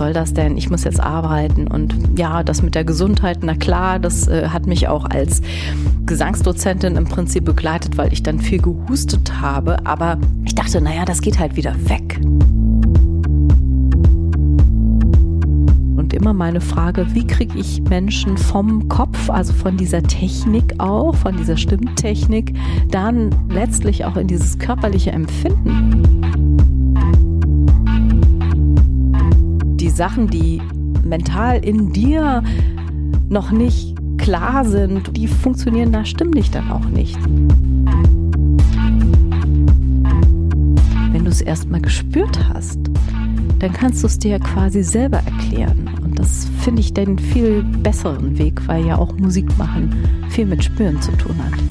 soll das denn? Ich muss jetzt arbeiten. Und ja, das mit der Gesundheit, na klar, das äh, hat mich auch als Gesangsdozentin im Prinzip begleitet, weil ich dann viel gehustet habe. Aber ich dachte, naja, das geht halt wieder weg. Und immer meine Frage, wie kriege ich Menschen vom Kopf, also von dieser Technik auch, von dieser Stimmtechnik, dann letztlich auch in dieses körperliche Empfinden? Sachen, die mental in dir noch nicht klar sind, die funktionieren da stimmlich dann auch nicht. Wenn du es erstmal gespürt hast, dann kannst du es dir quasi selber erklären. Und das finde ich den viel besseren Weg, weil ja auch Musik machen viel mit Spüren zu tun hat.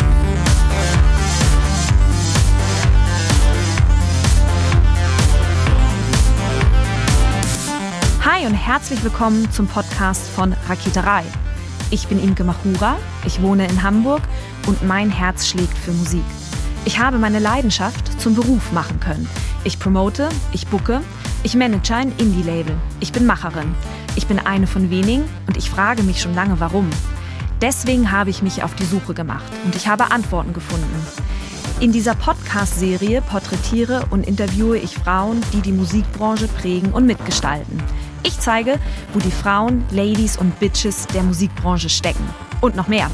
Herzlich willkommen zum Podcast von Raketerei. Ich bin Imke Machura, ich wohne in Hamburg und mein Herz schlägt für Musik. Ich habe meine Leidenschaft zum Beruf machen können. Ich promote, ich bucke, ich manage ein Indie-Label. Ich bin Macherin. Ich bin eine von wenigen und ich frage mich schon lange, warum. Deswegen habe ich mich auf die Suche gemacht und ich habe Antworten gefunden. In dieser Podcast-Serie porträtiere und interviewe ich Frauen, die die Musikbranche prägen und mitgestalten. Ich zeige, wo die Frauen, Ladies und Bitches der Musikbranche stecken. Und noch mehr.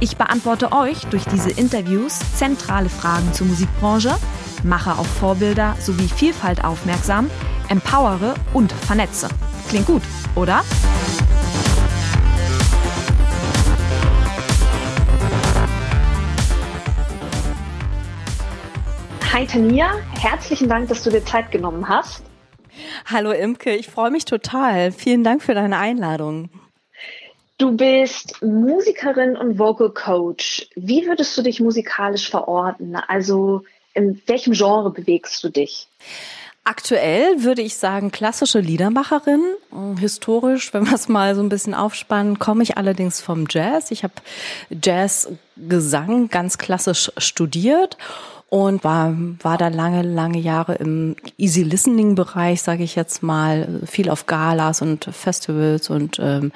Ich beantworte euch durch diese Interviews zentrale Fragen zur Musikbranche, mache auf Vorbilder sowie Vielfalt aufmerksam, empowere und vernetze. Klingt gut, oder? Hi Tania, herzlichen Dank, dass du dir Zeit genommen hast. Hallo Imke, ich freue mich total. Vielen Dank für deine Einladung. Du bist Musikerin und Vocal Coach. Wie würdest du dich musikalisch verorten? Also in welchem Genre bewegst du dich? Aktuell würde ich sagen klassische Liedermacherin. Historisch, wenn wir es mal so ein bisschen aufspannen, komme ich allerdings vom Jazz. Ich habe Jazzgesang ganz klassisch studiert und war, war da lange, lange Jahre im Easy Listening Bereich, sage ich jetzt mal, viel auf Galas und Festivals und ähm,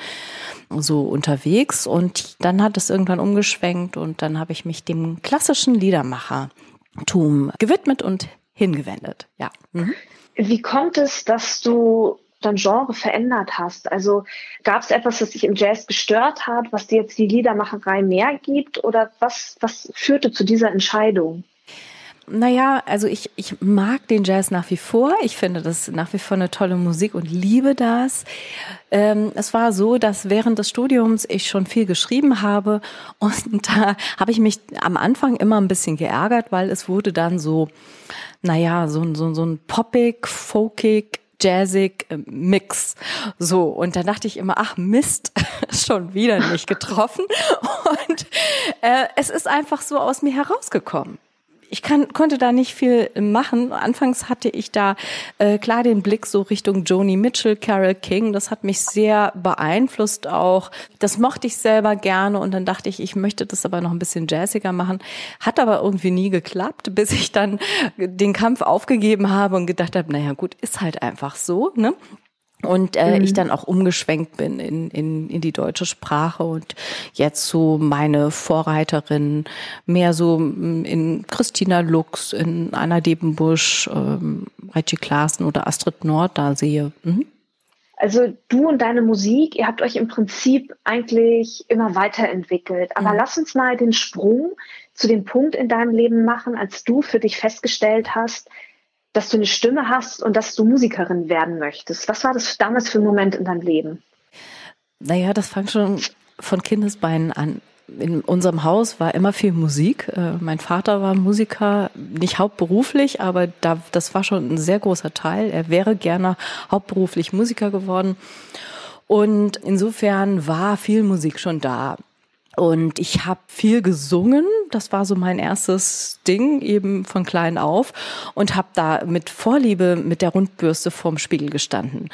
so unterwegs. Und dann hat es irgendwann umgeschwenkt und dann habe ich mich dem klassischen Liedermachertum gewidmet und hingewendet. Ja. Mhm. Wie kommt es, dass du dein Genre verändert hast? Also gab es etwas, das dich im Jazz gestört hat, was dir jetzt die Liedermacherei mehr gibt? Oder was, was führte zu dieser Entscheidung? Naja, also ich, ich mag den Jazz nach wie vor. Ich finde das nach wie vor eine tolle Musik und liebe das. Ähm, es war so, dass während des Studiums ich schon viel geschrieben habe und da habe ich mich am Anfang immer ein bisschen geärgert, weil es wurde dann so, naja, so, so, so ein poppig, folkig, jazzig äh, Mix. So, und da dachte ich immer, ach Mist, schon wieder nicht getroffen. Und äh, es ist einfach so aus mir herausgekommen ich kann, konnte da nicht viel machen. Anfangs hatte ich da äh, klar den Blick so Richtung Joni Mitchell, Carol King. Das hat mich sehr beeinflusst auch. Das mochte ich selber gerne und dann dachte ich, ich möchte das aber noch ein bisschen jazziger machen. Hat aber irgendwie nie geklappt, bis ich dann den Kampf aufgegeben habe und gedacht habe, naja gut, ist halt einfach so. Ne? Und äh, mhm. ich dann auch umgeschwenkt bin in, in, in die deutsche Sprache und jetzt so meine Vorreiterin mehr so mm, in Christina Lux, in Anna Debenbusch, ähm, Reggie Klaassen oder Astrid Nord da sehe. Mhm. Also du und deine Musik, ihr habt euch im Prinzip eigentlich immer weiterentwickelt. Aber mhm. lass uns mal den Sprung zu dem Punkt in deinem Leben machen, als du für dich festgestellt hast, dass du eine Stimme hast und dass du Musikerin werden möchtest. Was war das damals für ein Moment in deinem Leben? Naja, das fang schon von Kindesbeinen an. In unserem Haus war immer viel Musik. Äh, mein Vater war Musiker, nicht hauptberuflich, aber da, das war schon ein sehr großer Teil. Er wäre gerne hauptberuflich Musiker geworden. Und insofern war viel Musik schon da. Und ich habe viel gesungen, das war so mein erstes Ding eben von klein auf und habe da mit Vorliebe mit der Rundbürste vorm Spiegel gestanden.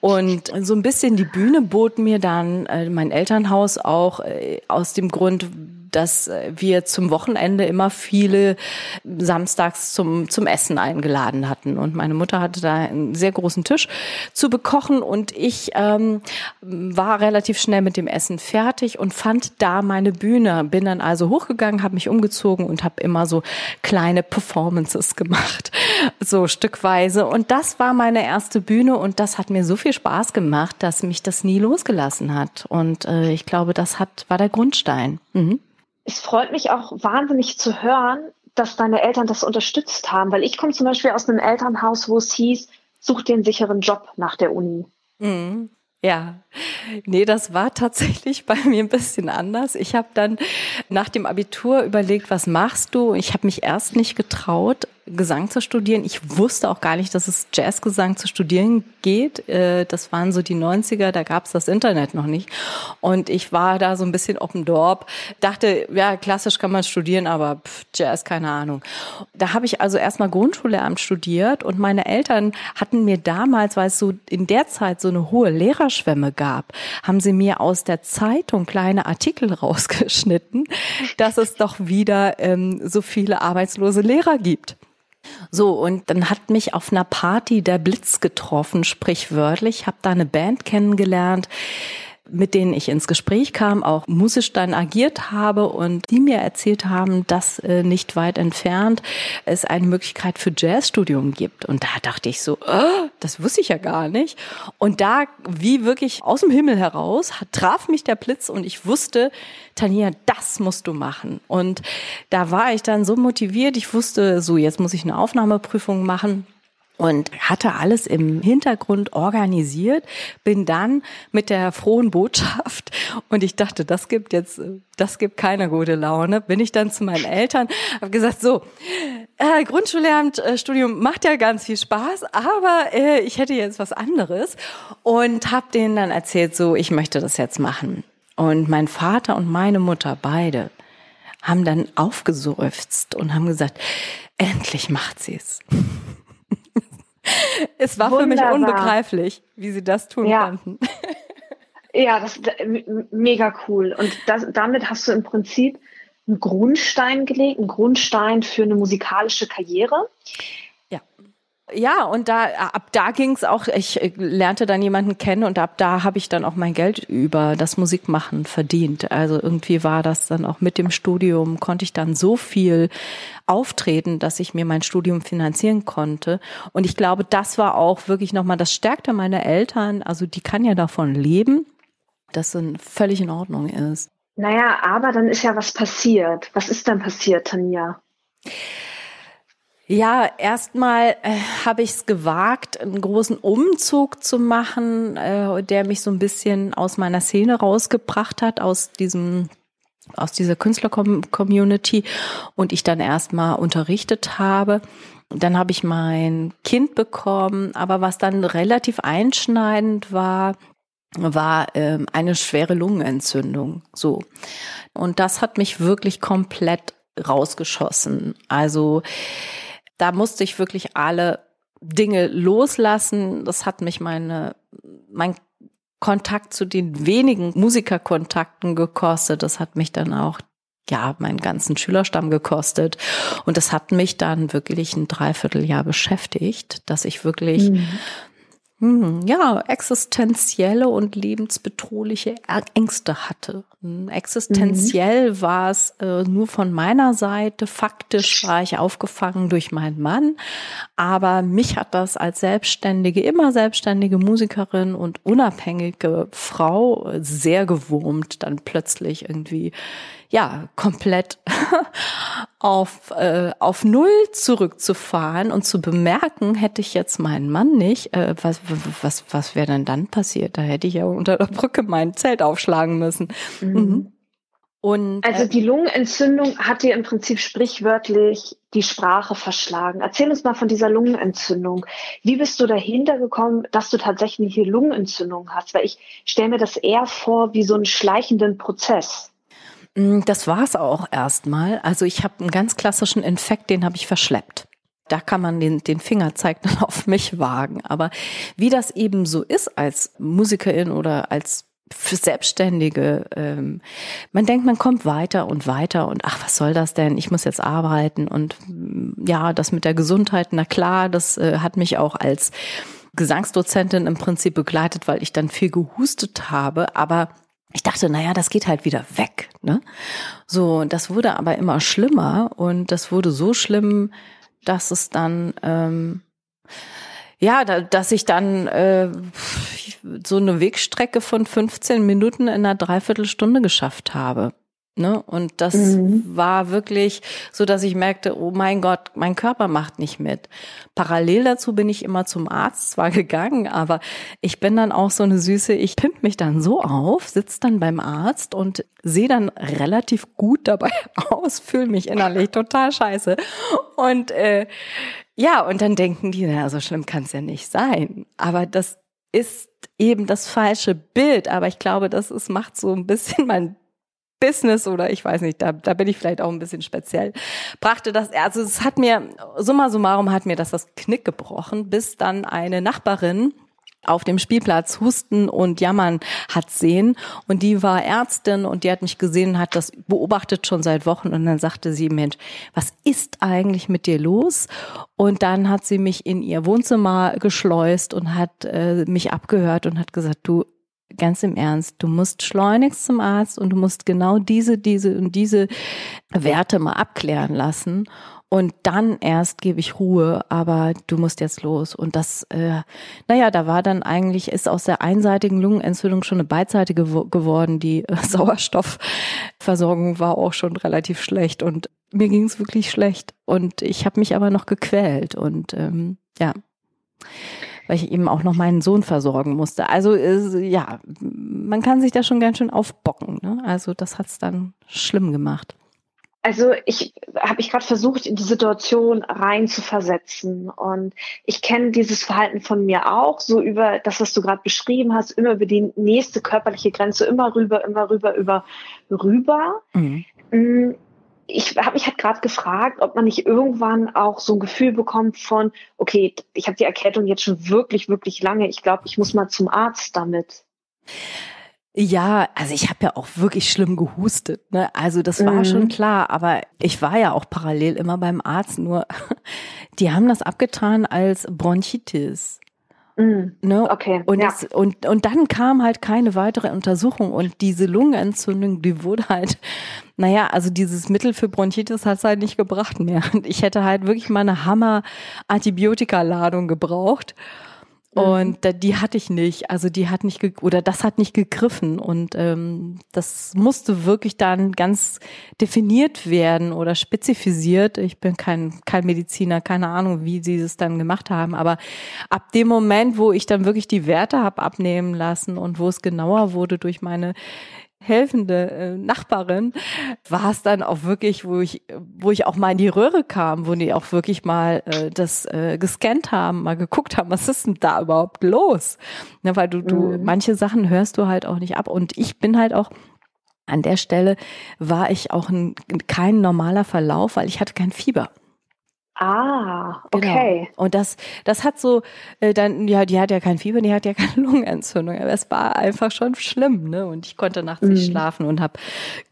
Und so ein bisschen die Bühne bot mir dann äh, mein Elternhaus auch äh, aus dem Grund, dass wir zum Wochenende immer viele samstags zum, zum Essen eingeladen hatten. Und meine Mutter hatte da einen sehr großen Tisch zu bekochen und ich ähm, war relativ schnell mit dem Essen fertig und fand da meine Bühne. Bin dann also hochgegangen, habe mich umgezogen und habe immer so kleine Performances gemacht, so stückweise. Und das war meine erste Bühne und das hat mir so viel Spaß gemacht, dass mich das nie losgelassen hat. Und äh, ich glaube, das hat war der Grundstein. Mhm. Es freut mich auch wahnsinnig zu hören, dass deine Eltern das unterstützt haben, weil ich komme zum Beispiel aus einem Elternhaus, wo es hieß, such dir einen sicheren Job nach der Uni. Mhm. Ja, nee, das war tatsächlich bei mir ein bisschen anders. Ich habe dann nach dem Abitur überlegt, was machst du? Ich habe mich erst nicht getraut, Gesang zu studieren. Ich wusste auch gar nicht, dass es Jazzgesang zu studieren geht. Äh, das waren so die 90er, da gab es das Internet noch nicht. Und ich war da so ein bisschen open door, dachte, ja, klassisch kann man studieren, aber pff, Jazz, keine Ahnung. Da habe ich also erstmal Grundschullehramt studiert und meine Eltern hatten mir damals, weil es so in der Zeit so eine hohe Lehrerschwemme gab, haben sie mir aus der Zeitung kleine Artikel rausgeschnitten, dass es doch wieder ähm, so viele arbeitslose Lehrer gibt. So, und dann hat mich auf einer Party der Blitz getroffen, sprichwörtlich, habe da eine Band kennengelernt, mit denen ich ins Gespräch kam, auch musisch dann agiert habe und die mir erzählt haben, dass äh, nicht weit entfernt es eine Möglichkeit für Jazzstudium gibt. Und da dachte ich so, oh, das wusste ich ja gar nicht. Und da, wie wirklich aus dem Himmel heraus, traf mich der Blitz und ich wusste, Tanja, das musst du machen. Und da war ich dann so motiviert, ich wusste, so jetzt muss ich eine Aufnahmeprüfung machen und hatte alles im Hintergrund organisiert, bin dann mit der frohen Botschaft und ich dachte, das gibt jetzt, das gibt keine gute Laune, bin ich dann zu meinen Eltern, habe gesagt, so, äh, Grundschullehramtsstudium macht ja ganz viel Spaß, aber äh, ich hätte jetzt was anderes und habe denen dann erzählt, so, ich möchte das jetzt machen. Und mein Vater und meine Mutter beide haben dann aufgeseufzt und haben gesagt, endlich macht sie es. Es war Wunderbar. für mich unbegreiflich, wie sie das tun ja. konnten. Ja, das ist mega cool. Und das, damit hast du im Prinzip einen Grundstein gelegt, einen Grundstein für eine musikalische Karriere. Ja, und da ab da ging's auch, ich äh, lernte dann jemanden kennen und ab da habe ich dann auch mein Geld über das Musikmachen verdient. Also irgendwie war das dann auch mit dem Studium, konnte ich dann so viel auftreten, dass ich mir mein Studium finanzieren konnte. Und ich glaube, das war auch wirklich nochmal, das stärkte meine Eltern. Also die kann ja davon leben, dass es völlig in Ordnung ist. Naja, aber dann ist ja was passiert. Was ist denn passiert, Tanja? Ja, erstmal äh, habe ich es gewagt, einen großen Umzug zu machen, äh, der mich so ein bisschen aus meiner Szene rausgebracht hat, aus diesem aus dieser Künstler-Community und ich dann erstmal unterrichtet habe. Dann habe ich mein Kind bekommen, aber was dann relativ einschneidend war, war ähm, eine schwere Lungenentzündung. So. Und das hat mich wirklich komplett rausgeschossen. Also da musste ich wirklich alle Dinge loslassen. Das hat mich meine, mein Kontakt zu den wenigen Musikerkontakten gekostet. Das hat mich dann auch ja, meinen ganzen Schülerstamm gekostet. Und das hat mich dann wirklich ein Dreivierteljahr beschäftigt, dass ich wirklich mhm. Hm, ja, existenzielle und lebensbedrohliche Ängste hatte. Hm, existenziell mhm. war es äh, nur von meiner Seite. Faktisch war ich aufgefangen durch meinen Mann. Aber mich hat das als selbstständige, immer selbstständige Musikerin und unabhängige Frau sehr gewurmt, dann plötzlich irgendwie ja, komplett auf, äh, auf Null zurückzufahren und zu bemerken, hätte ich jetzt meinen Mann nicht, äh, was, was, was wäre denn dann passiert? Da hätte ich ja unter der Brücke mein Zelt aufschlagen müssen. Mhm. Mhm. Und, also äh, die Lungenentzündung hat dir im Prinzip sprichwörtlich die Sprache verschlagen. Erzähl uns mal von dieser Lungenentzündung. Wie bist du dahinter gekommen, dass du tatsächlich eine Lungenentzündung hast? Weil ich stelle mir das eher vor wie so einen schleichenden Prozess. Mm, das war's auch erstmal. Also ich habe einen ganz klassischen Infekt, den habe ich verschleppt. Da kann man den, den Fingerzeig dann auf mich wagen. Aber wie das eben so ist als Musikerin oder als Selbstständige. Ähm, man denkt, man kommt weiter und weiter und ach, was soll das denn? Ich muss jetzt arbeiten und mm, ja, das mit der Gesundheit, na klar, das äh, hat mich auch als Gesangsdozentin im Prinzip begleitet, weil ich dann viel gehustet habe, aber ich dachte, naja, das geht halt wieder weg. Ne? So, das wurde aber immer schlimmer und das wurde so schlimm, dass es dann ähm, ja, da, dass ich dann äh, so eine Wegstrecke von 15 Minuten in einer Dreiviertelstunde geschafft habe. Ne? Und das mhm. war wirklich so, dass ich merkte, oh mein Gott, mein Körper macht nicht mit. Parallel dazu bin ich immer zum Arzt zwar gegangen, aber ich bin dann auch so eine Süße, ich pimp mich dann so auf, sitze dann beim Arzt und sehe dann relativ gut dabei aus, fühle mich innerlich total scheiße. Und äh, ja, und dann denken die, na, so schlimm kann es ja nicht sein. Aber das ist eben das falsche Bild. Aber ich glaube, das ist, macht so ein bisschen mein Business oder ich weiß nicht, da, da bin ich vielleicht auch ein bisschen speziell, brachte das, also es hat mir, summa summarum hat mir das das Knick gebrochen, bis dann eine Nachbarin auf dem Spielplatz husten und jammern hat sehen. Und die war Ärztin und die hat mich gesehen, hat das beobachtet schon seit Wochen. Und dann sagte sie, Mensch, was ist eigentlich mit dir los? Und dann hat sie mich in ihr Wohnzimmer geschleust und hat äh, mich abgehört und hat gesagt, du, ganz im Ernst, du musst schleunigst zum Arzt und du musst genau diese, diese und diese Werte mal abklären lassen. Und dann erst gebe ich Ruhe, aber du musst jetzt los. Und das, äh, naja, da war dann eigentlich, ist aus der einseitigen Lungenentzündung schon eine beidseitige geworden. Die äh, Sauerstoffversorgung war auch schon relativ schlecht und mir ging es wirklich schlecht. Und ich habe mich aber noch gequält und ähm, ja weil ich eben auch noch meinen Sohn versorgen musste. Also äh, ja, man kann sich da schon ganz schön aufbocken. Ne? Also das hat's dann schlimm gemacht. Also ich habe ich gerade versucht, in die Situation rein zu versetzen. Und ich kenne dieses Verhalten von mir auch, so über das, was du gerade beschrieben hast, immer über die nächste körperliche Grenze, immer rüber, immer rüber, über rüber. Mhm. Ich habe mich halt gerade gefragt, ob man nicht irgendwann auch so ein Gefühl bekommt von, okay, ich habe die Erkältung jetzt schon wirklich, wirklich lange. Ich glaube, ich muss mal zum Arzt damit. Ja, also ich habe ja auch wirklich schlimm gehustet. Ne? Also das war mhm. schon klar, aber ich war ja auch parallel immer beim Arzt, nur die haben das abgetan als Bronchitis. Mhm. Ne? Okay. Und, ja. das, und, und dann kam halt keine weitere Untersuchung und diese Lungenentzündung, die wurde halt, naja, also dieses Mittel für Bronchitis hat es halt nicht gebracht mehr. Und ich hätte halt wirklich mal eine Hammer-Antibiotika-Ladung gebraucht. Mhm. Und die hatte ich nicht. Also die hat nicht oder das hat nicht gegriffen. Und ähm, das musste wirklich dann ganz definiert werden oder spezifisiert. Ich bin kein, kein Mediziner, keine Ahnung, wie sie es dann gemacht haben. Aber ab dem Moment, wo ich dann wirklich die Werte habe abnehmen lassen und wo es genauer wurde durch meine helfende äh, Nachbarin war es dann auch wirklich, wo ich, wo ich auch mal in die Röhre kam, wo die auch wirklich mal äh, das äh, gescannt haben, mal geguckt haben, was ist denn da überhaupt los? Ne, weil du, du, mhm. manche Sachen hörst du halt auch nicht ab. Und ich bin halt auch an der Stelle war ich auch ein, kein normaler Verlauf, weil ich hatte kein Fieber. Ah, genau. okay. Genau. Und das, das hat so, äh, dann, ja, die hat ja kein Fieber, die hat ja keine Lungenentzündung. Aber es war einfach schon schlimm, ne? Und ich konnte nachts nicht mhm. schlafen und habe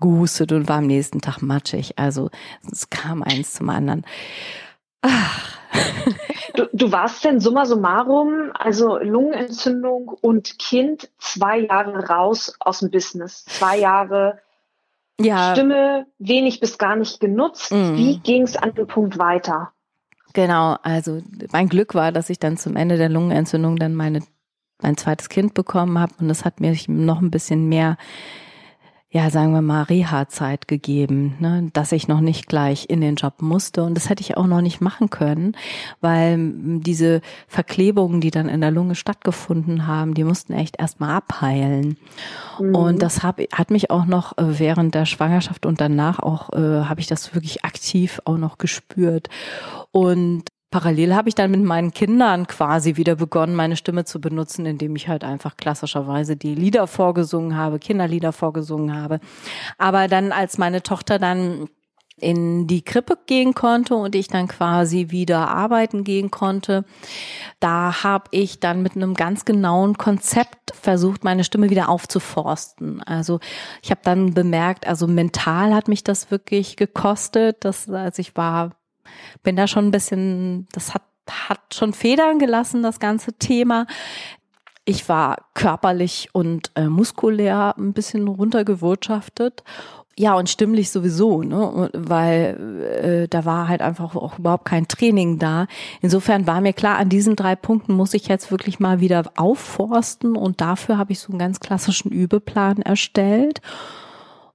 gehustet und war am nächsten Tag matschig. Also es kam eins zum anderen. Ach. Du, du warst denn summa summarum, also Lungenentzündung und Kind, zwei Jahre raus aus dem Business. Zwei Jahre ja. Stimme wenig bis gar nicht genutzt. Mhm. Wie ging es an dem Punkt weiter? Genau, also mein Glück war, dass ich dann zum Ende der Lungenentzündung dann meine mein zweites Kind bekommen habe und das hat mir noch ein bisschen mehr ja, sagen wir mal, Reha-Zeit gegeben, ne, dass ich noch nicht gleich in den Job musste. Und das hätte ich auch noch nicht machen können, weil diese Verklebungen, die dann in der Lunge stattgefunden haben, die mussten echt erstmal abheilen. Mhm. Und das hab, hat mich auch noch äh, während der Schwangerschaft und danach auch, äh, habe ich das wirklich aktiv auch noch gespürt. Und Parallel habe ich dann mit meinen Kindern quasi wieder begonnen, meine Stimme zu benutzen, indem ich halt einfach klassischerweise die Lieder vorgesungen habe, Kinderlieder vorgesungen habe. Aber dann, als meine Tochter dann in die Krippe gehen konnte und ich dann quasi wieder arbeiten gehen konnte, da habe ich dann mit einem ganz genauen Konzept versucht, meine Stimme wieder aufzuforsten. Also ich habe dann bemerkt, also mental hat mich das wirklich gekostet, dass als ich war, bin da schon ein bisschen, das hat hat schon Federn gelassen, das ganze Thema. Ich war körperlich und äh, muskulär ein bisschen runtergewirtschaftet ja, und stimmlich sowieso, ne? weil äh, da war halt einfach auch überhaupt kein Training da. Insofern war mir klar, an diesen drei Punkten muss ich jetzt wirklich mal wieder aufforsten und dafür habe ich so einen ganz klassischen Übeplan erstellt.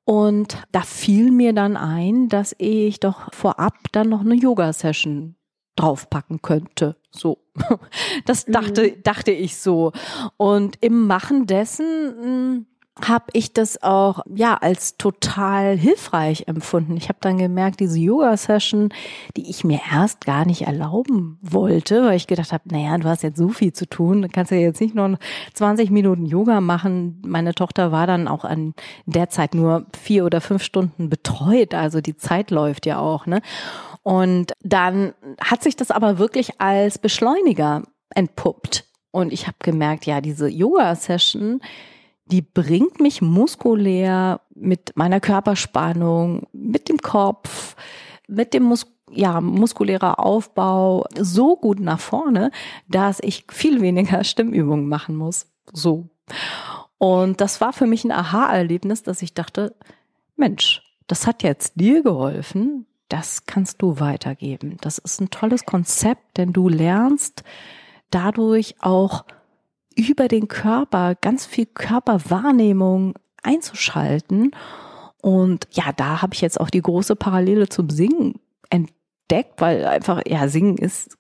Und da fiel mir dann ein, dass ich doch vorab dann noch eine Yoga-Session draufpacken könnte. So. Das dachte, mhm. dachte ich so. Und im Machen dessen, hm, habe ich das auch ja als total hilfreich empfunden. Ich habe dann gemerkt, diese Yoga-Session, die ich mir erst gar nicht erlauben wollte, weil ich gedacht habe, naja, du hast jetzt so viel zu tun, du kannst ja jetzt nicht nur 20 Minuten Yoga machen. Meine Tochter war dann auch an der Zeit nur vier oder fünf Stunden betreut, also die Zeit läuft ja auch. Ne? Und dann hat sich das aber wirklich als Beschleuniger entpuppt. Und ich habe gemerkt, ja, diese Yoga-Session, die bringt mich muskulär mit meiner Körperspannung, mit dem Kopf, mit dem Mus ja, muskulärer Aufbau so gut nach vorne, dass ich viel weniger Stimmübungen machen muss. So. Und das war für mich ein Aha-Erlebnis, dass ich dachte, Mensch, das hat jetzt dir geholfen, das kannst du weitergeben. Das ist ein tolles Konzept, denn du lernst dadurch auch über den Körper ganz viel Körperwahrnehmung einzuschalten. Und ja, da habe ich jetzt auch die große Parallele zum Singen entdeckt, weil einfach, ja, Singen ist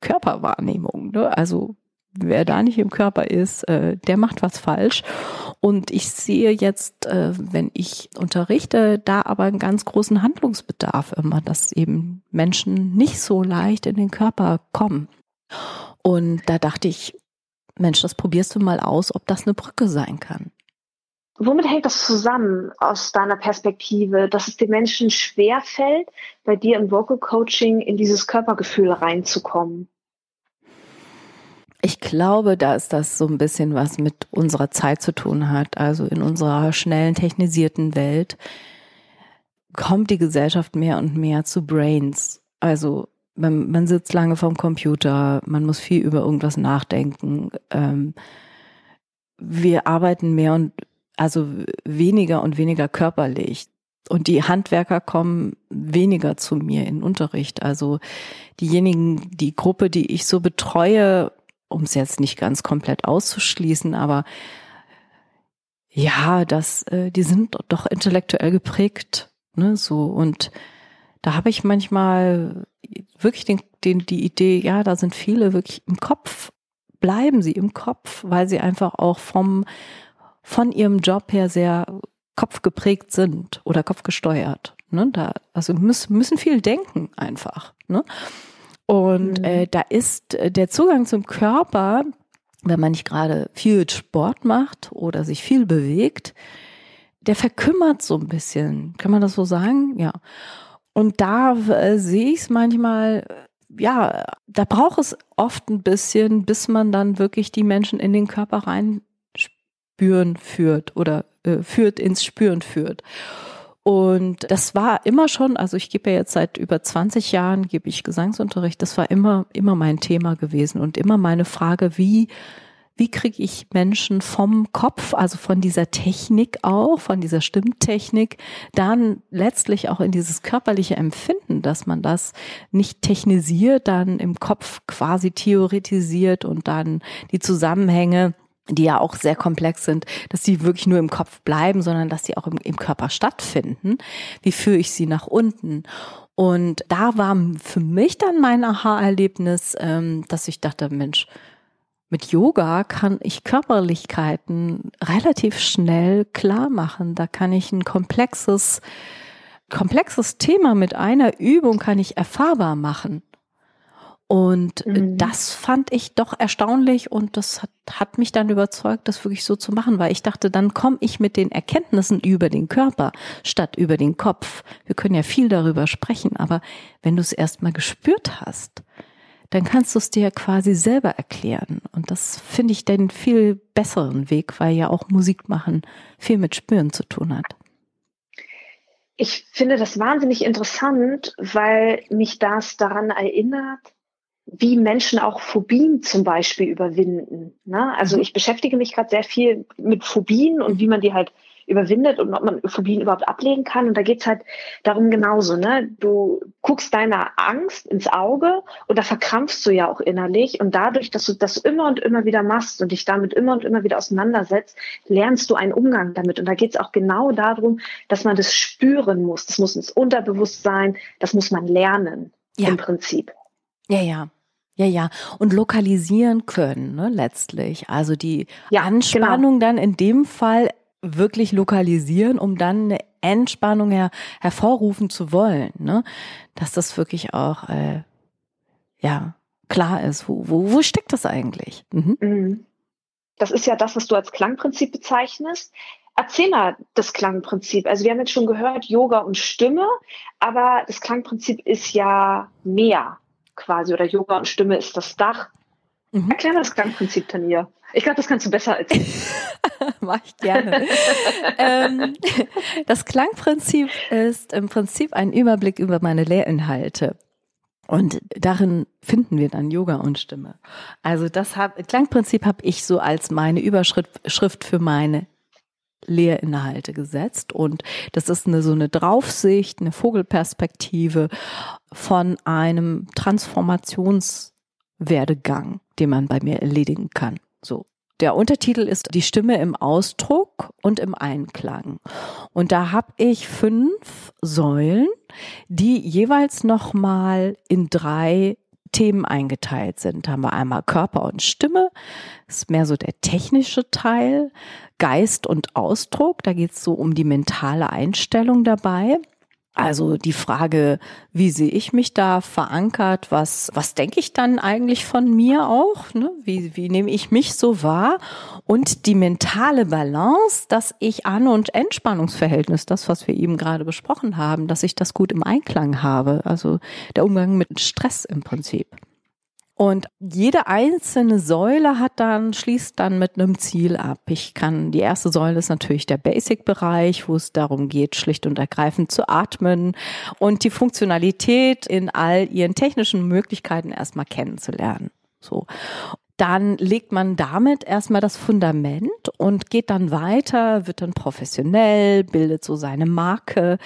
Körperwahrnehmung. Ne? Also wer da nicht im Körper ist, äh, der macht was falsch. Und ich sehe jetzt, äh, wenn ich unterrichte, da aber einen ganz großen Handlungsbedarf immer, dass eben Menschen nicht so leicht in den Körper kommen. Und da dachte ich, Mensch, das probierst du mal aus, ob das eine Brücke sein kann. Womit hängt das zusammen aus deiner Perspektive, dass es den Menschen schwer fällt, bei dir im Vocal Coaching in dieses Körpergefühl reinzukommen? Ich glaube, dass das so ein bisschen was mit unserer Zeit zu tun hat. Also in unserer schnellen, technisierten Welt kommt die Gesellschaft mehr und mehr zu Brains. Also man, man sitzt lange vorm Computer, man muss viel über irgendwas nachdenken. Ähm, wir arbeiten mehr und also weniger und weniger körperlich. Und die Handwerker kommen weniger zu mir in Unterricht. Also diejenigen, die Gruppe, die ich so betreue, um es jetzt nicht ganz komplett auszuschließen, aber ja, das, äh, die sind doch intellektuell geprägt, ne, so und da habe ich manchmal wirklich den, den, die Idee, ja, da sind viele wirklich im Kopf, bleiben sie im Kopf, weil sie einfach auch vom, von ihrem Job her sehr kopfgeprägt sind oder kopfgesteuert. Ne? Da, also müssen, müssen viel denken einfach. Ne? Und mhm. äh, da ist äh, der Zugang zum Körper, wenn man nicht gerade viel Sport macht oder sich viel bewegt, der verkümmert so ein bisschen. Kann man das so sagen? Ja. Und da äh, sehe ich es manchmal, ja, da braucht es oft ein bisschen, bis man dann wirklich die Menschen in den Körper rein spüren führt oder äh, führt ins Spüren führt. Und das war immer schon, also ich gebe ja jetzt seit über 20 Jahren, gebe ich Gesangsunterricht, das war immer, immer mein Thema gewesen und immer meine Frage, wie wie kriege ich Menschen vom Kopf, also von dieser Technik auch, von dieser Stimmtechnik, dann letztlich auch in dieses körperliche Empfinden, dass man das nicht technisiert, dann im Kopf quasi theoretisiert und dann die Zusammenhänge die ja auch sehr komplex sind, dass sie wirklich nur im Kopf bleiben, sondern dass sie auch im, im Körper stattfinden. Wie führe ich sie nach unten? Und da war für mich dann mein Aha-Erlebnis, ähm, dass ich dachte, Mensch, mit Yoga kann ich Körperlichkeiten relativ schnell klar machen. Da kann ich ein komplexes, komplexes Thema mit einer Übung kann ich erfahrbar machen. Und mhm. das fand ich doch erstaunlich und das hat, hat mich dann überzeugt, das wirklich so zu machen, weil ich dachte, dann komme ich mit den Erkenntnissen über den Körper statt über den Kopf. Wir können ja viel darüber sprechen, aber wenn du es erstmal gespürt hast, dann kannst du es dir quasi selber erklären. Und das finde ich den viel besseren Weg, weil ja auch Musik machen viel mit Spüren zu tun hat. Ich finde das wahnsinnig interessant, weil mich das daran erinnert, wie Menschen auch Phobien zum Beispiel überwinden. Ne? Also mhm. ich beschäftige mich gerade sehr viel mit Phobien und wie man die halt überwindet und ob man Phobien überhaupt ablegen kann. Und da geht's halt darum genauso. Ne? Du guckst deiner Angst ins Auge und da verkrampfst du ja auch innerlich. Und dadurch, dass du das immer und immer wieder machst und dich damit immer und immer wieder auseinandersetzt, lernst du einen Umgang damit. Und da geht's auch genau darum, dass man das spüren muss. Das muss ins Unterbewusstsein, das muss man lernen ja. im Prinzip. Ja, ja. Ja, ja. Und lokalisieren können, ne, letztlich. Also die ja, Anspannung genau. dann in dem Fall wirklich lokalisieren, um dann eine Entspannung her hervorrufen zu wollen, ne? Dass das wirklich auch äh, ja klar ist. Wo, wo, wo steckt das eigentlich? Mhm. mhm. Das ist ja das, was du als Klangprinzip bezeichnest. Erzähl mal das Klangprinzip. Also wir haben jetzt schon gehört, Yoga und Stimme, aber das Klangprinzip ist ja mehr quasi oder Yoga und Stimme ist das Dach. Mhm. Erklär mal das Klangprinzip, Tanja. Ich glaube, das kannst du besser als ich. Mach ich gerne. ähm, das Klangprinzip ist im Prinzip ein Überblick über meine Lehrinhalte. Und darin finden wir dann Yoga und Stimme. Also das hab, Klangprinzip habe ich so als meine Überschrift für meine Lehrinhalte gesetzt. Und das ist eine, so eine Draufsicht, eine Vogelperspektive von einem Transformationswerdegang, den man bei mir erledigen kann. So. Der Untertitel ist Die Stimme im Ausdruck und im Einklang. Und da habe ich fünf Säulen, die jeweils nochmal in drei Themen eingeteilt sind. Da haben wir einmal Körper und Stimme, ist mehr so der technische Teil, Geist und Ausdruck, da geht es so um die mentale Einstellung dabei. Also die Frage, wie sehe ich mich da verankert? Was, was denke ich dann eigentlich von mir auch? Ne? Wie, wie nehme ich mich so wahr? Und die mentale Balance, dass ich An- und Entspannungsverhältnis, das, was wir eben gerade besprochen haben, dass ich das gut im Einklang habe. Also der Umgang mit Stress im Prinzip. Und jede einzelne Säule hat dann, schließt dann mit einem Ziel ab. Ich kann, die erste Säule ist natürlich der Basic-Bereich, wo es darum geht, schlicht und ergreifend zu atmen und die Funktionalität in all ihren technischen Möglichkeiten erstmal kennenzulernen. So. Dann legt man damit erstmal das Fundament und geht dann weiter, wird dann professionell, bildet so seine Marke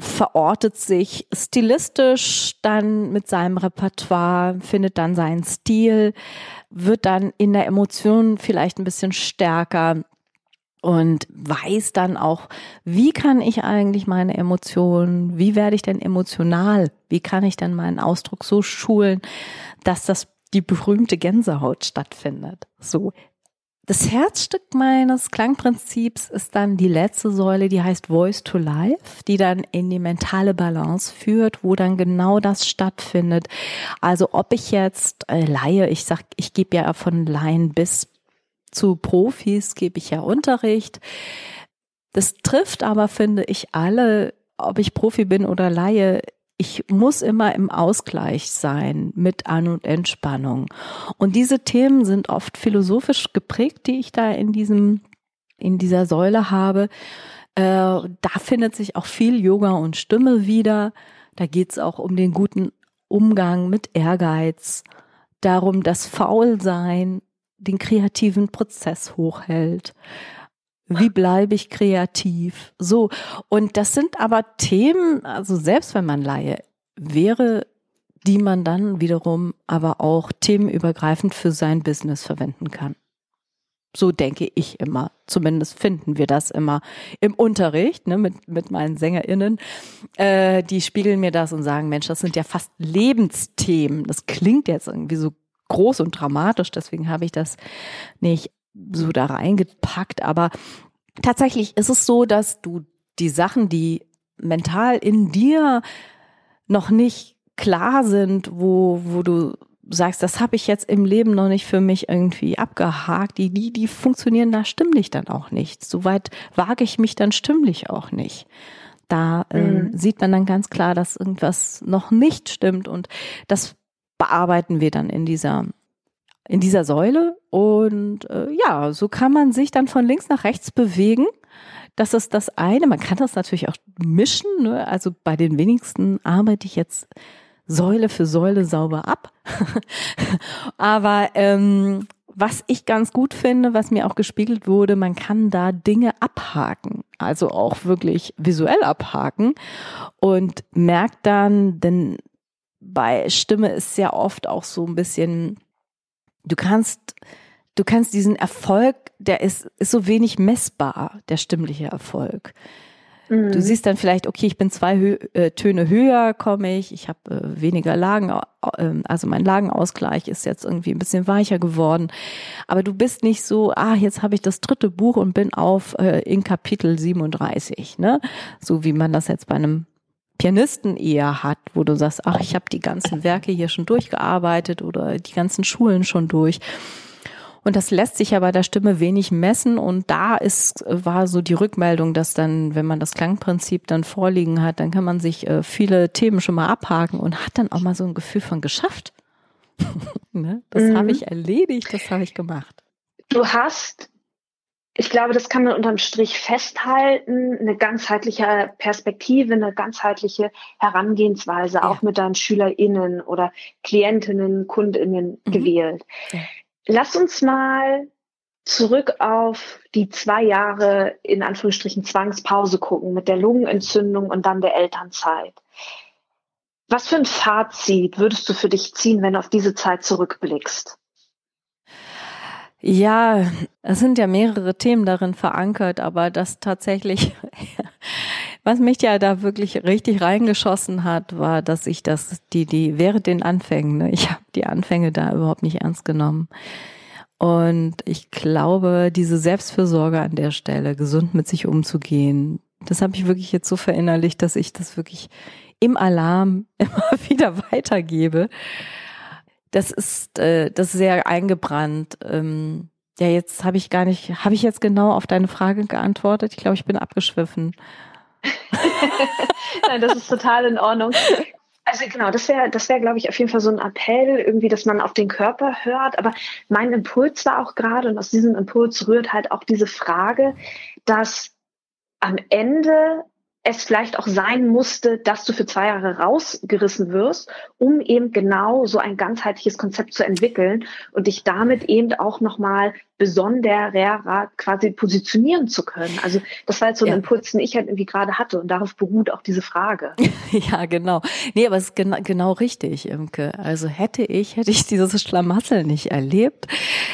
verortet sich stilistisch dann mit seinem Repertoire, findet dann seinen Stil, wird dann in der Emotion vielleicht ein bisschen stärker und weiß dann auch, wie kann ich eigentlich meine Emotionen, wie werde ich denn emotional, wie kann ich denn meinen Ausdruck so schulen, dass das die berühmte Gänsehaut stattfindet. So, das Herzstück meines Klangprinzips ist dann die letzte Säule, die heißt Voice to Life, die dann in die mentale Balance führt, wo dann genau das stattfindet. Also ob ich jetzt äh, Laie, ich sag, ich gebe ja von Laien bis zu Profis gebe ich ja Unterricht. Das trifft aber, finde ich, alle, ob ich Profi bin oder Laie, ich muss immer im Ausgleich sein mit An- und Entspannung. Und diese Themen sind oft philosophisch geprägt, die ich da in diesem, in dieser Säule habe. Äh, da findet sich auch viel Yoga und Stimme wieder. Da geht es auch um den guten Umgang mit Ehrgeiz, darum, dass Faulsein den kreativen Prozess hochhält. Wie bleibe ich kreativ? So. Und das sind aber Themen, also selbst wenn man Laie wäre, die man dann wiederum aber auch themenübergreifend für sein Business verwenden kann. So denke ich immer. Zumindest finden wir das immer im Unterricht ne, mit, mit meinen SängerInnen. Äh, die spiegeln mir das und sagen, Mensch, das sind ja fast Lebensthemen. Das klingt jetzt irgendwie so groß und dramatisch, deswegen habe ich das nicht so da reingepackt. Aber tatsächlich ist es so, dass du die Sachen, die mental in dir noch nicht klar sind, wo, wo du sagst, das habe ich jetzt im Leben noch nicht für mich irgendwie abgehakt, die, die, die funktionieren da stimmlich dann auch nicht. Soweit wage ich mich dann stimmlich auch nicht. Da ähm, mhm. sieht man dann ganz klar, dass irgendwas noch nicht stimmt und das bearbeiten wir dann in dieser in dieser Säule und äh, ja, so kann man sich dann von links nach rechts bewegen. Das ist das eine. Man kann das natürlich auch mischen. Ne? Also bei den wenigsten arbeite ich jetzt Säule für Säule sauber ab. Aber ähm, was ich ganz gut finde, was mir auch gespiegelt wurde, man kann da Dinge abhaken, also auch wirklich visuell abhaken und merkt dann, denn bei Stimme ist sehr oft auch so ein bisschen, du kannst, du kannst diesen Erfolg, der ist, ist so wenig messbar, der stimmliche Erfolg. Mhm. Du siehst dann vielleicht, okay, ich bin zwei Hö äh, Töne höher, komme ich, ich habe äh, weniger Lagen, äh, also mein Lagenausgleich ist jetzt irgendwie ein bisschen weicher geworden. Aber du bist nicht so, ah, jetzt habe ich das dritte Buch und bin auf äh, in Kapitel 37, ne? So wie man das jetzt bei einem Pianisten eher hat, wo du sagst, ach, ich habe die ganzen Werke hier schon durchgearbeitet oder die ganzen Schulen schon durch. Und das lässt sich ja bei der Stimme wenig messen. Und da ist, war so die Rückmeldung, dass dann, wenn man das Klangprinzip dann vorliegen hat, dann kann man sich äh, viele Themen schon mal abhaken und hat dann auch mal so ein Gefühl von geschafft. ne? Das mhm. habe ich erledigt, das habe ich gemacht. Du hast, ich glaube, das kann man unterm Strich festhalten, eine ganzheitliche Perspektive, eine ganzheitliche Herangehensweise ja. auch mit deinen SchülerInnen oder Klientinnen, KundInnen mhm. gewählt. Ja. Lass uns mal zurück auf die zwei Jahre in Anführungsstrichen Zwangspause gucken mit der Lungenentzündung und dann der Elternzeit. Was für ein Fazit würdest du für dich ziehen, wenn du auf diese Zeit zurückblickst? Ja, es sind ja mehrere Themen darin verankert, aber das tatsächlich, was mich ja da wirklich richtig reingeschossen hat, war, dass ich das, die, die, während den Anfängen, ne, ich habe die Anfänge da überhaupt nicht ernst genommen. Und ich glaube, diese Selbstfürsorge an der Stelle, gesund mit sich umzugehen, das habe ich wirklich jetzt so verinnerlicht, dass ich das wirklich im Alarm immer wieder weitergebe das ist äh, das ist sehr eingebrannt. Ähm, ja, jetzt habe ich gar nicht, habe ich jetzt genau auf deine Frage geantwortet? Ich glaube, ich bin abgeschwiffen. Nein, das ist total in Ordnung. Also genau, das wäre, das wäre, glaube ich, auf jeden Fall so ein Appell, irgendwie, dass man auf den Körper hört. Aber mein Impuls war auch gerade, und aus diesem Impuls rührt halt auch diese Frage, dass am Ende es vielleicht auch sein musste, dass du für zwei Jahre rausgerissen wirst, um eben genau so ein ganzheitliches Konzept zu entwickeln und dich damit eben auch nochmal besonderer quasi positionieren zu können. Also das war jetzt so ein ja. Impuls, den ich halt irgendwie gerade hatte und darauf beruht auch diese Frage. ja, genau. Nee, aber es ist genau, genau richtig, Imke. Also hätte ich, hätte ich dieses Schlamassel nicht erlebt,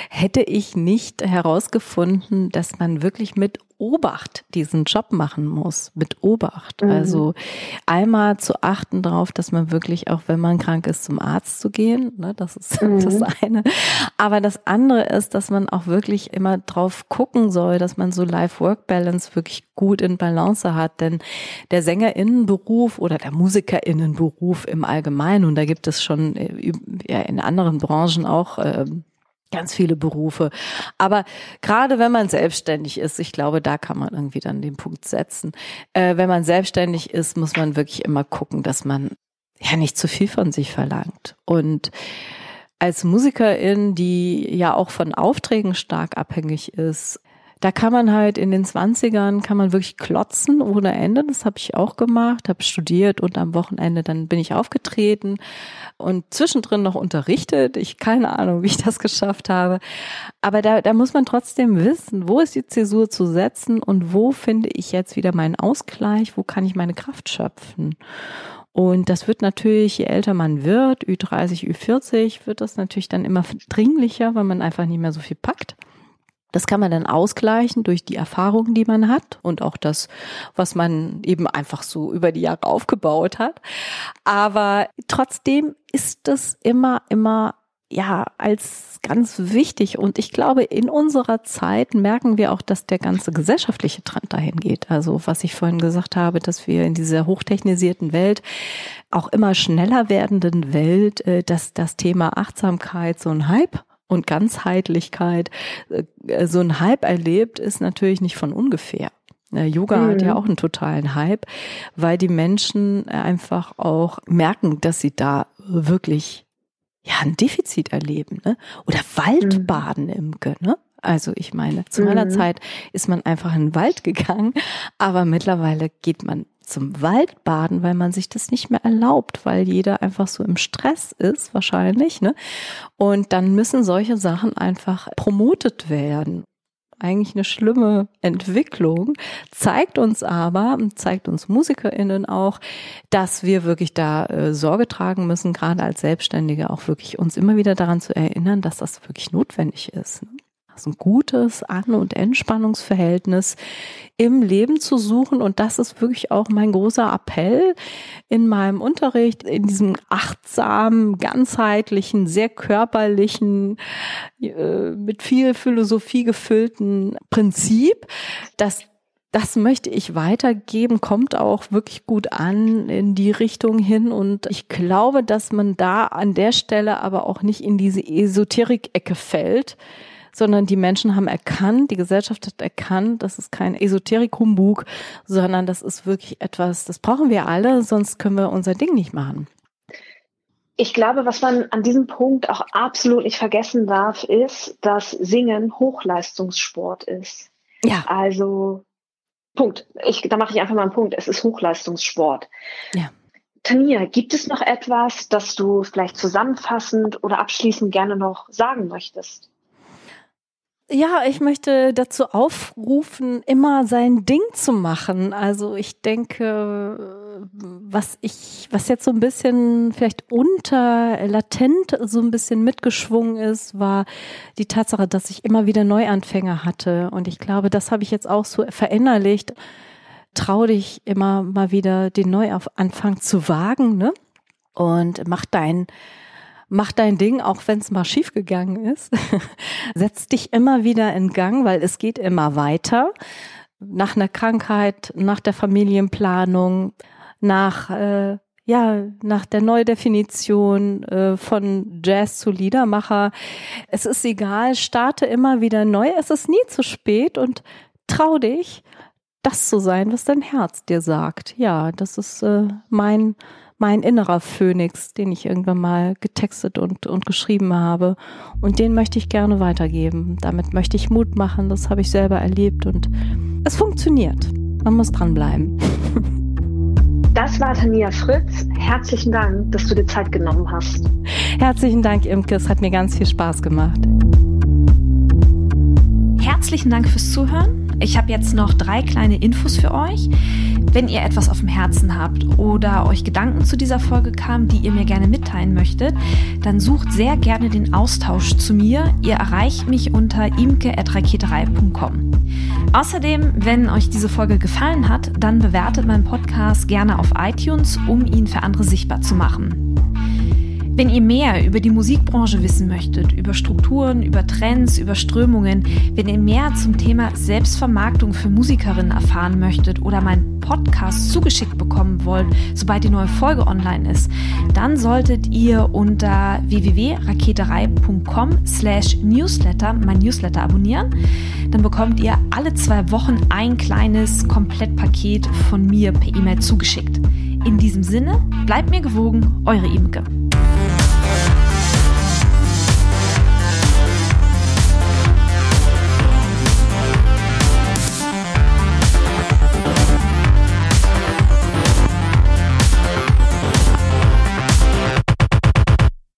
hätte ich nicht herausgefunden, dass man wirklich mit Obacht diesen Job machen muss, mit Obacht. Mhm. Also einmal zu achten darauf, dass man wirklich auch, wenn man krank ist, zum Arzt zu gehen. Ne, das ist mhm. das eine. Aber das andere ist, dass man auch wirklich immer drauf gucken soll, dass man so Life-Work-Balance wirklich gut in Balance hat. Denn der Sängerinnenberuf oder der Musikerinnenberuf im Allgemeinen, und da gibt es schon äh, ja, in anderen Branchen auch äh, ganz viele Berufe. Aber gerade wenn man selbstständig ist, ich glaube, da kann man irgendwie dann den Punkt setzen. Äh, wenn man selbstständig ist, muss man wirklich immer gucken, dass man ja nicht zu viel von sich verlangt. Und als Musikerin, die ja auch von Aufträgen stark abhängig ist, da kann man halt in den Zwanzigern kann man wirklich klotzen ohne Ende. Das habe ich auch gemacht, habe studiert und am Wochenende dann bin ich aufgetreten und zwischendrin noch unterrichtet. Ich keine Ahnung, wie ich das geschafft habe. Aber da, da muss man trotzdem wissen, wo ist die Zäsur zu setzen und wo finde ich jetzt wieder meinen Ausgleich, wo kann ich meine Kraft schöpfen. Und das wird natürlich, je älter man wird, Ü30, Ü40, wird das natürlich dann immer dringlicher, weil man einfach nicht mehr so viel packt. Das kann man dann ausgleichen durch die Erfahrungen, die man hat und auch das, was man eben einfach so über die Jahre aufgebaut hat. Aber trotzdem ist es immer, immer ja, als ganz wichtig. Und ich glaube, in unserer Zeit merken wir auch, dass der ganze gesellschaftliche Trend dahin geht. Also, was ich vorhin gesagt habe, dass wir in dieser hochtechnisierten Welt, auch immer schneller werdenden Welt, äh, dass das Thema Achtsamkeit so ein Hype und Ganzheitlichkeit äh, so ein Hype erlebt, ist natürlich nicht von ungefähr. Äh, Yoga mhm. hat ja mhm. auch einen totalen Hype, weil die Menschen einfach auch merken, dass sie da wirklich ja ein Defizit erleben, ne? Oder Waldbaden, mhm. Imke, ne? Also ich meine, zu meiner mhm. Zeit ist man einfach in den Wald gegangen, aber mittlerweile geht man zum Waldbaden, weil man sich das nicht mehr erlaubt, weil jeder einfach so im Stress ist, wahrscheinlich, ne? Und dann müssen solche Sachen einfach promotet werden eigentlich eine schlimme Entwicklung, zeigt uns aber, zeigt uns MusikerInnen auch, dass wir wirklich da äh, Sorge tragen müssen, gerade als Selbstständige auch wirklich uns immer wieder daran zu erinnern, dass das wirklich notwendig ist. Ne? Ein gutes An- und Entspannungsverhältnis im Leben zu suchen. Und das ist wirklich auch mein großer Appell in meinem Unterricht, in diesem achtsamen, ganzheitlichen, sehr körperlichen, äh, mit viel Philosophie gefüllten Prinzip, dass das möchte ich weitergeben, kommt auch wirklich gut an in die Richtung hin. Und ich glaube, dass man da an der Stelle aber auch nicht in diese Esoterik-Ecke fällt, sondern die Menschen haben erkannt, die Gesellschaft hat erkannt, das ist kein Esoterik-Humbug, sondern das ist wirklich etwas, das brauchen wir alle, sonst können wir unser Ding nicht machen. Ich glaube, was man an diesem Punkt auch absolut nicht vergessen darf, ist, dass Singen Hochleistungssport ist. Ja. Also, Punkt. Ich, da mache ich einfach mal einen Punkt. Es ist Hochleistungssport. Ja. Tanja, gibt es noch etwas, das du vielleicht zusammenfassend oder abschließend gerne noch sagen möchtest? Ja, ich möchte dazu aufrufen, immer sein Ding zu machen. Also ich denke, was ich, was jetzt so ein bisschen vielleicht unter latent so ein bisschen mitgeschwungen ist, war die Tatsache, dass ich immer wieder Neuanfänger hatte. Und ich glaube, das habe ich jetzt auch so verinnerlicht. Trau dich immer mal wieder den Neuanfang zu wagen, ne? Und mach dein mach dein Ding, auch wenn es mal schiefgegangen ist. Setz dich immer wieder in Gang, weil es geht immer weiter. Nach einer Krankheit, nach der Familienplanung, nach äh, ja, nach der Neudefinition äh, von Jazz zu Liedermacher. Es ist egal, starte immer wieder neu. Es ist nie zu spät und trau dich, das zu sein, was dein Herz dir sagt. Ja, das ist äh, mein mein innerer Phönix, den ich irgendwann mal getextet und, und geschrieben habe. Und den möchte ich gerne weitergeben. Damit möchte ich Mut machen. Das habe ich selber erlebt und es funktioniert. Man muss dranbleiben. Das war Tania Fritz. Herzlichen Dank, dass du dir Zeit genommen hast. Herzlichen Dank, Imke. Es hat mir ganz viel Spaß gemacht. Herzlichen Dank fürs Zuhören. Ich habe jetzt noch drei kleine Infos für euch. Wenn ihr etwas auf dem Herzen habt oder euch Gedanken zu dieser Folge kamen, die ihr mir gerne mitteilen möchtet, dann sucht sehr gerne den Austausch zu mir. Ihr erreicht mich unter imke.raketerei.com. Außerdem, wenn euch diese Folge gefallen hat, dann bewertet meinen Podcast gerne auf iTunes, um ihn für andere sichtbar zu machen. Wenn ihr mehr über die Musikbranche wissen möchtet, über Strukturen, über Trends, über Strömungen, wenn ihr mehr zum Thema Selbstvermarktung für Musikerinnen erfahren möchtet oder meinen Podcast zugeschickt bekommen wollt, sobald die neue Folge online ist, dann solltet ihr unter www.raketerei.com slash newsletter mein Newsletter abonnieren. Dann bekommt ihr alle zwei Wochen ein kleines Komplettpaket von mir per E-Mail zugeschickt. In diesem Sinne, bleibt mir gewogen, eure Imke.